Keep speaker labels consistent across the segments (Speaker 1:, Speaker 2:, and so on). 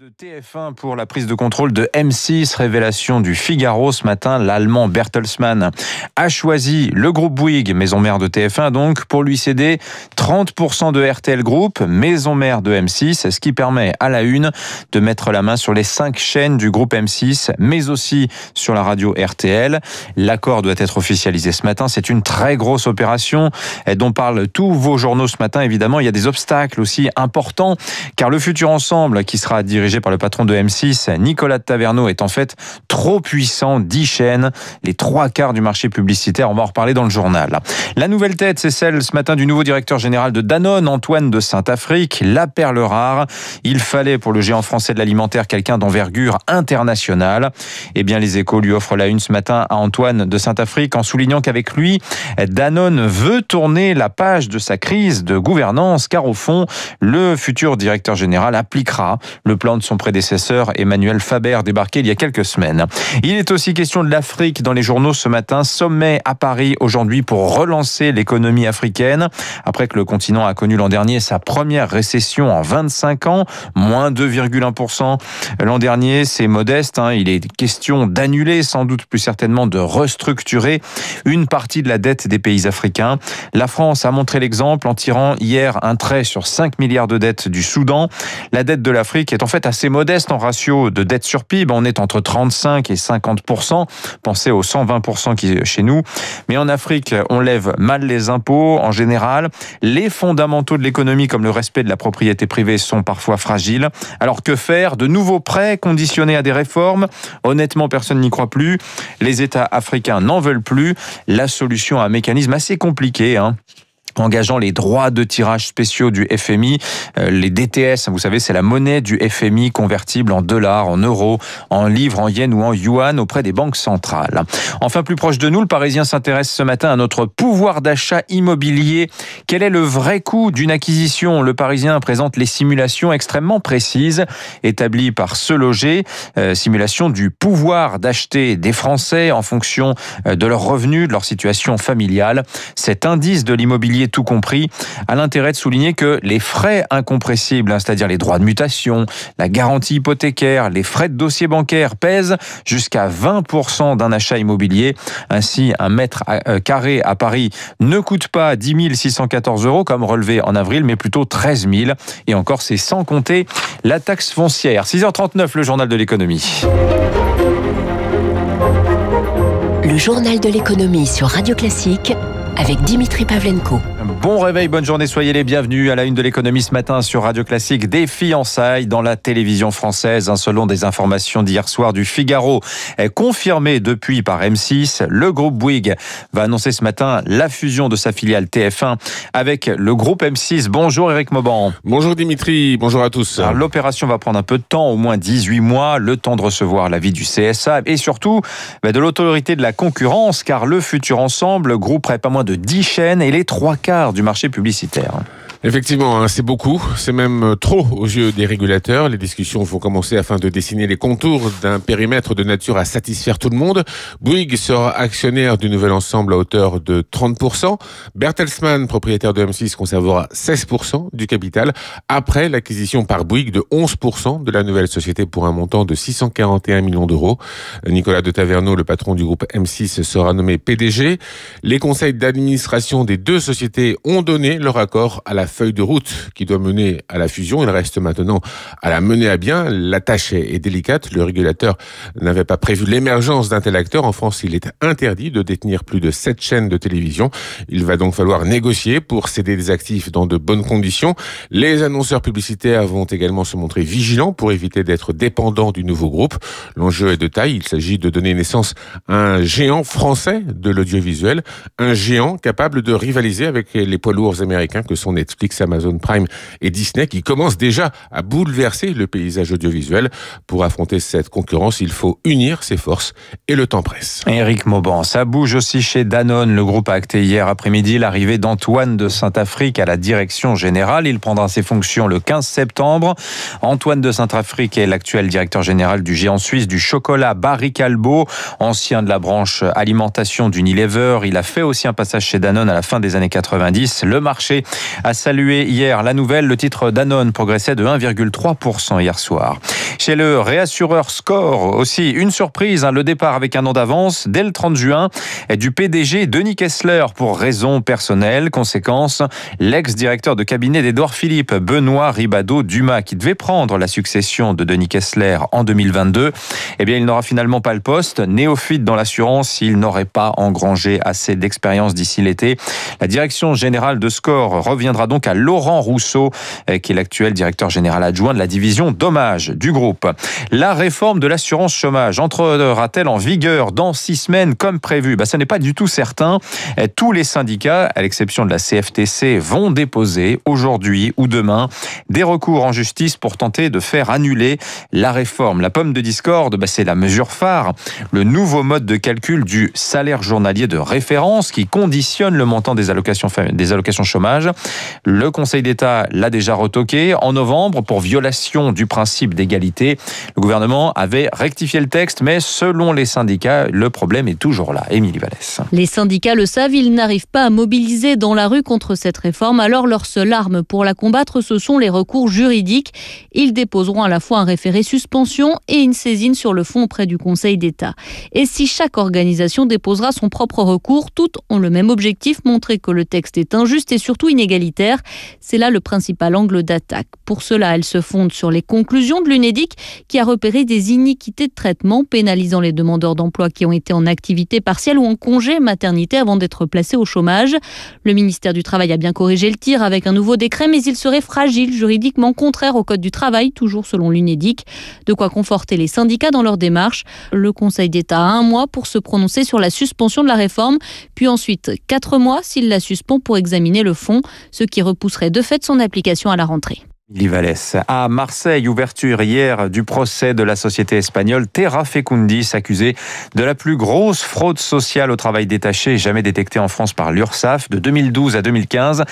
Speaker 1: de TF1 pour la prise de contrôle de M6, révélation du Figaro ce matin, l'allemand Bertelsmann a choisi le groupe Bouygues, maison mère de TF1 donc, pour lui céder 30% de RTL Group, maison mère de M6, ce qui permet à la une de mettre la main sur les cinq chaînes du groupe M6, mais aussi sur la radio RTL. L'accord doit être officialisé ce matin, c'est une très grosse opération dont parlent tous vos journaux ce matin. Évidemment, il y a des obstacles aussi importants, car le futur ensemble qui sera dirigé par le patron de M6, Nicolas Taverneau, est en fait trop puissant, 10 chaînes, les trois quarts du marché publicitaire. On va en reparler dans le journal. La nouvelle tête, c'est celle ce matin du nouveau directeur général de Danone, Antoine de Saint-Afrique, la perle rare. Il fallait pour le géant français de l'alimentaire quelqu'un d'envergure internationale. Eh bien, les échos lui offrent la une ce matin à Antoine de Saint-Afrique en soulignant qu'avec lui, Danone veut tourner la page de sa crise de gouvernance, car au fond, le futur directeur général appliquera le plan de son prédécesseur Emmanuel Faber débarqué il y a quelques semaines. Il est aussi question de l'Afrique dans les journaux ce matin. Sommet à Paris aujourd'hui pour relancer l'économie africaine après que le continent a connu l'an dernier sa première récession en 25 ans, moins 2,1% l'an dernier. C'est modeste. Hein. Il est question d'annuler, sans doute plus certainement de restructurer une partie de la dette des pays africains. La France a montré l'exemple en tirant hier un trait sur 5 milliards de dettes du Soudan. La dette de l'Afrique est en fait assez modeste en ratio de dette sur PIB. On est entre 35 et 50 Pensez aux 120 qui chez nous. Mais en Afrique, on lève mal les impôts en général. Les fondamentaux de l'économie, comme le respect de la propriété privée, sont parfois fragiles. Alors que faire De nouveaux prêts conditionnés à des réformes? Honnêtement, personne n'y croit plus. Les États africains n'en veulent plus. La solution à un mécanisme assez compliqué. Hein engageant les droits de tirage spéciaux du FMI, euh, les DTS, vous savez, c'est la monnaie du FMI convertible en dollars, en euros, en livres, en yens ou en yuan auprès des banques centrales. Enfin, plus proche de nous, le Parisien s'intéresse ce matin à notre pouvoir d'achat immobilier. Quel est le vrai coût d'une acquisition? Le Parisien présente les simulations extrêmement précises établies par Ce Loger, euh, simulation du pouvoir d'acheter des Français en fonction euh, de leurs revenus, de leur situation familiale. Cet indice de l'immobilier tout compris, a l'intérêt de souligner que les frais incompressibles, hein, c'est-à-dire les droits de mutation, la garantie hypothécaire, les frais de dossier bancaire pèsent jusqu'à 20% d'un achat immobilier. Ainsi, un mètre euh, carré à Paris ne coûte pas 10 614 euros comme relevé en avril, mais plutôt 13 000. Et encore, c'est sans compter la taxe foncière. 6h39, le journal de l'économie.
Speaker 2: Le journal de l'économie sur Radio Classique avec Dimitri Pavlenko.
Speaker 1: Bon réveil, bonne journée, soyez les bienvenus à la une de l'économie ce matin sur Radio Classique. Des fiançailles dans la télévision française, selon des informations d'hier soir du Figaro, est confirmé depuis par M6. Le groupe Bouygues va annoncer ce matin la fusion de sa filiale TF1 avec le groupe M6. Bonjour Eric Mauban.
Speaker 3: Bonjour Dimitri, bonjour à tous.
Speaker 1: L'opération va prendre un peu de temps, au moins 18 mois, le temps de recevoir l'avis du CSA et surtout bah, de l'autorité de la concurrence, car le futur ensemble grouperait pas moins de 10 chaînes et les trois quarts du marché publicitaire.
Speaker 3: Effectivement, hein, c'est beaucoup, c'est même euh, trop aux yeux des régulateurs. Les discussions vont commencer afin de dessiner les contours d'un périmètre de nature à satisfaire tout le monde. Bouygues sera actionnaire du nouvel ensemble à hauteur de 30%. Bertelsmann, propriétaire de M6, conservera 16% du capital après l'acquisition par Bouygues de 11% de la nouvelle société pour un montant de 641 millions d'euros. Nicolas de Taverneau, le patron du groupe M6, sera nommé PDG. Les conseils d'administration des deux sociétés ont donné leur accord à la feuille de route qui doit mener à la fusion. Il reste maintenant à la mener à bien. La tâche est délicate. Le régulateur n'avait pas prévu l'émergence d'un tel acteur. En France, il est interdit de détenir plus de sept chaînes de télévision. Il va donc falloir négocier pour céder des actifs dans de bonnes conditions. Les annonceurs publicitaires vont également se montrer vigilants pour éviter d'être dépendants du nouveau groupe. L'enjeu est de taille. Il s'agit de donner naissance à un géant français de l'audiovisuel, un géant capable de rivaliser avec les poids lourds américains que sont Netflix Amazon Prime et Disney qui commencent déjà à bouleverser le paysage audiovisuel. Pour affronter cette concurrence, il faut unir ses forces et le temps presse.
Speaker 1: Éric Mauban, ça bouge aussi chez Danone. Le groupe a acté hier après-midi l'arrivée d'Antoine de Saint-Afrique à la direction générale. Il prendra ses fonctions le 15 septembre. Antoine de Saint-Afrique est l'actuel directeur général du géant suisse du chocolat Barry Calbo, ancien de la branche alimentation d'Unilever. Il a fait aussi un passage chez Danone à la fin des années 90. Le marché a salué hier la nouvelle. Le titre Danone progressait de 1,3% hier soir. Chez le réassureur Score aussi, une surprise, hein, le départ avec un an d'avance dès le 30 juin du PDG Denis Kessler pour raison personnelle. Conséquence, l'ex-directeur de cabinet d'Edouard Philippe, Benoît Ribado Dumas, qui devait prendre la succession de Denis Kessler en 2022, eh bien, il n'aura finalement pas le poste. Néophyte dans l'assurance, il n'aurait pas engrangé assez d'expérience d'ici l'été. La direction générale de Score reviendra donc à Laurent Rousseau, eh, qui est l'actuel directeur général adjoint de la division Dommage du groupe. La réforme de l'assurance chômage entrera-t-elle en vigueur dans six semaines comme prévu? Bah, Ce n'est pas du tout certain. Eh, tous les syndicats, à l'exception de la CFTC, vont déposer aujourd'hui ou demain des recours en justice pour tenter de faire annuler la réforme. La pomme de discorde, bah, c'est la mesure phare, le nouveau mode de calcul du salaire journalier de référence qui conditionne le montant des allocations, des allocations chômage. Le Conseil d'État l'a déjà retoqué en novembre pour violation du principe d'égalité. Le gouvernement avait rectifié le texte, mais selon les syndicats, le problème est toujours là. Émilie Vallès.
Speaker 4: Les syndicats le savent, ils n'arrivent pas à mobiliser dans la rue contre cette réforme, alors leur seule arme pour la combattre, ce sont les recours juridiques. Ils déposeront à la fois un référé suspension et une saisine sur le fond auprès du Conseil d'État. Et si chaque organisation déposera son propre recours, toutes ont le même objectif, montrer que le texte est injuste et surtout inégalitaire. C'est là le principal angle d'attaque. Pour cela, elles se fondent sur les conclusions de l'UNEDIC qui a repéré des iniquités de traitement pénalisant les demandeurs d'emploi qui ont été en activité partielle ou en congé maternité avant d'être placés au chômage. Le ministère du Travail a bien corrigé le tir avec un nouveau décret, mais il serait fragile, juridiquement contraire au Code du travail, toujours selon l'UNEDIC. De quoi conforter les syndicats dans leur démarche. Le Conseil d'État a un mois pour se prononcer sur la suspension de la réforme, puis ensuite quatre mois s'il la suspend pour examiner le fond, ce qui repousserait de fait son application à la rentrée.
Speaker 1: Vallès. À Marseille, ouverture hier du procès de la société espagnole Terra Fecundis, accusée de la plus grosse fraude sociale au travail détaché jamais détectée en France par l'URSSAF de 2012 à 2015.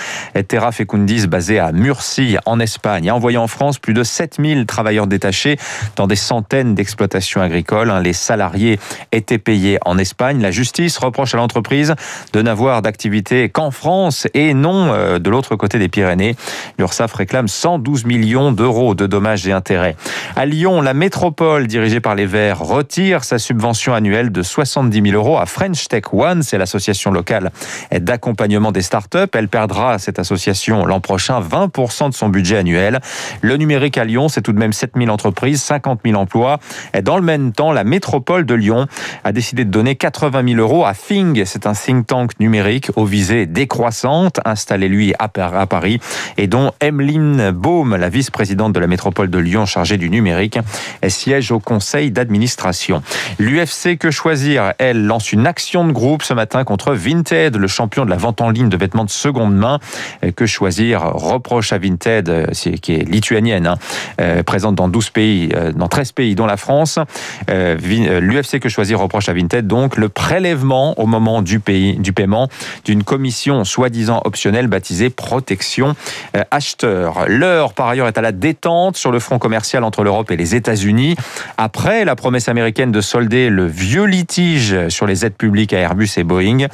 Speaker 1: Terra Fecundis, basée à Murcie, en Espagne, a envoyé en France plus de 7000 travailleurs détachés dans des centaines d'exploitations agricoles. Les salariés étaient payés en Espagne. La justice reproche à l'entreprise de n'avoir d'activité qu'en France et non euh, de l'autre côté des Pyrénées. L'URSSAF réclame 100 12 millions d'euros de dommages et intérêts. À Lyon, la métropole dirigée par les Verts retire sa subvention annuelle de 70 000 euros à French Tech One, c'est l'association locale d'accompagnement des startups. Elle perdra, cette association, l'an prochain 20% de son budget annuel. Le numérique à Lyon, c'est tout de même 7 000 entreprises, 50 000 emplois. Et dans le même temps, la métropole de Lyon a décidé de donner 80 000 euros à Fing. C'est un think tank numérique aux visées décroissantes, installé lui à Paris, et dont Emeline Beau la vice-présidente de la métropole de Lyon chargée du numérique, siège au conseil d'administration. L'UFC Que Choisir, elle, lance une action de groupe ce matin contre Vinted, le champion de la vente en ligne de vêtements de seconde main. Que Choisir? Reproche à Vinted, euh, qui est lituanienne, hein, euh, présente dans 12 pays, euh, dans 13 pays, dont la France. L'UFC Que Choisir? Reproche à Vinted donc le prélèvement au moment du, du paiement d'une commission soi-disant optionnelle baptisée protection acheteur. L'heure par ailleurs, est à la détente sur le front commercial entre l'Europe et les États-Unis. Après la promesse américaine de solder le vieux litige sur les aides publiques à Airbus et Boeing,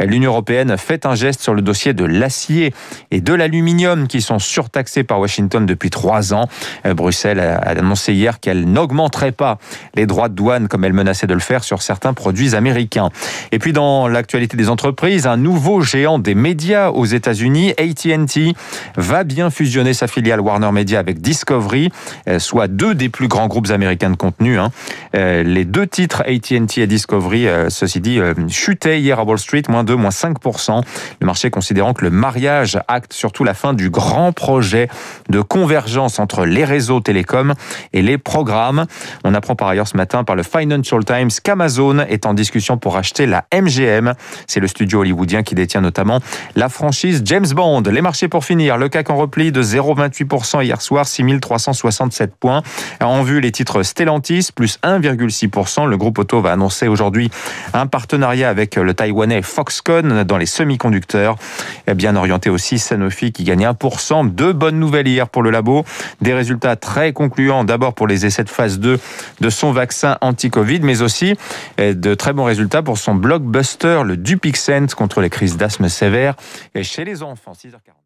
Speaker 1: l'Union européenne fait un geste sur le dossier de l'acier et de l'aluminium qui sont surtaxés par Washington depuis trois ans. Bruxelles a annoncé hier qu'elle n'augmenterait pas les droits de douane comme elle menaçait de le faire sur certains produits américains. Et puis dans l'actualité des entreprises, un nouveau géant des médias aux États-Unis, AT&T, va bien fusionner sa filiale Warner Media avec Discovery, euh, soit deux des plus grands groupes américains de contenu. Hein. Euh, les deux titres AT&T et Discovery, euh, ceci dit, chutaient hier à Wall Street, moins 2, moins 5%. Le marché considérant que le mariage acte surtout la fin du grand projet de convergence entre les réseaux télécoms et les programmes. On apprend par ailleurs ce matin par le Financial Times qu'Amazon est en discussion pour acheter la MGM. C'est le studio hollywoodien qui détient notamment la franchise James Bond. Les marchés pour finir, le CAC en repli de 0,28 hier soir, 6367 points. En vue, les titres Stellantis, plus 1,6%. Le groupe auto va annoncer aujourd'hui un partenariat avec le taïwanais Foxconn dans les semi-conducteurs. Bien orienté aussi Sanofi qui gagne 1%. Deux bonnes nouvelles hier pour le labo. Des résultats très concluants d'abord pour les essais de phase 2 de son vaccin anti-Covid, mais aussi de très bons résultats pour son blockbuster, le Dupixent, contre les crises d'asthme sévères chez les enfants. 6h40.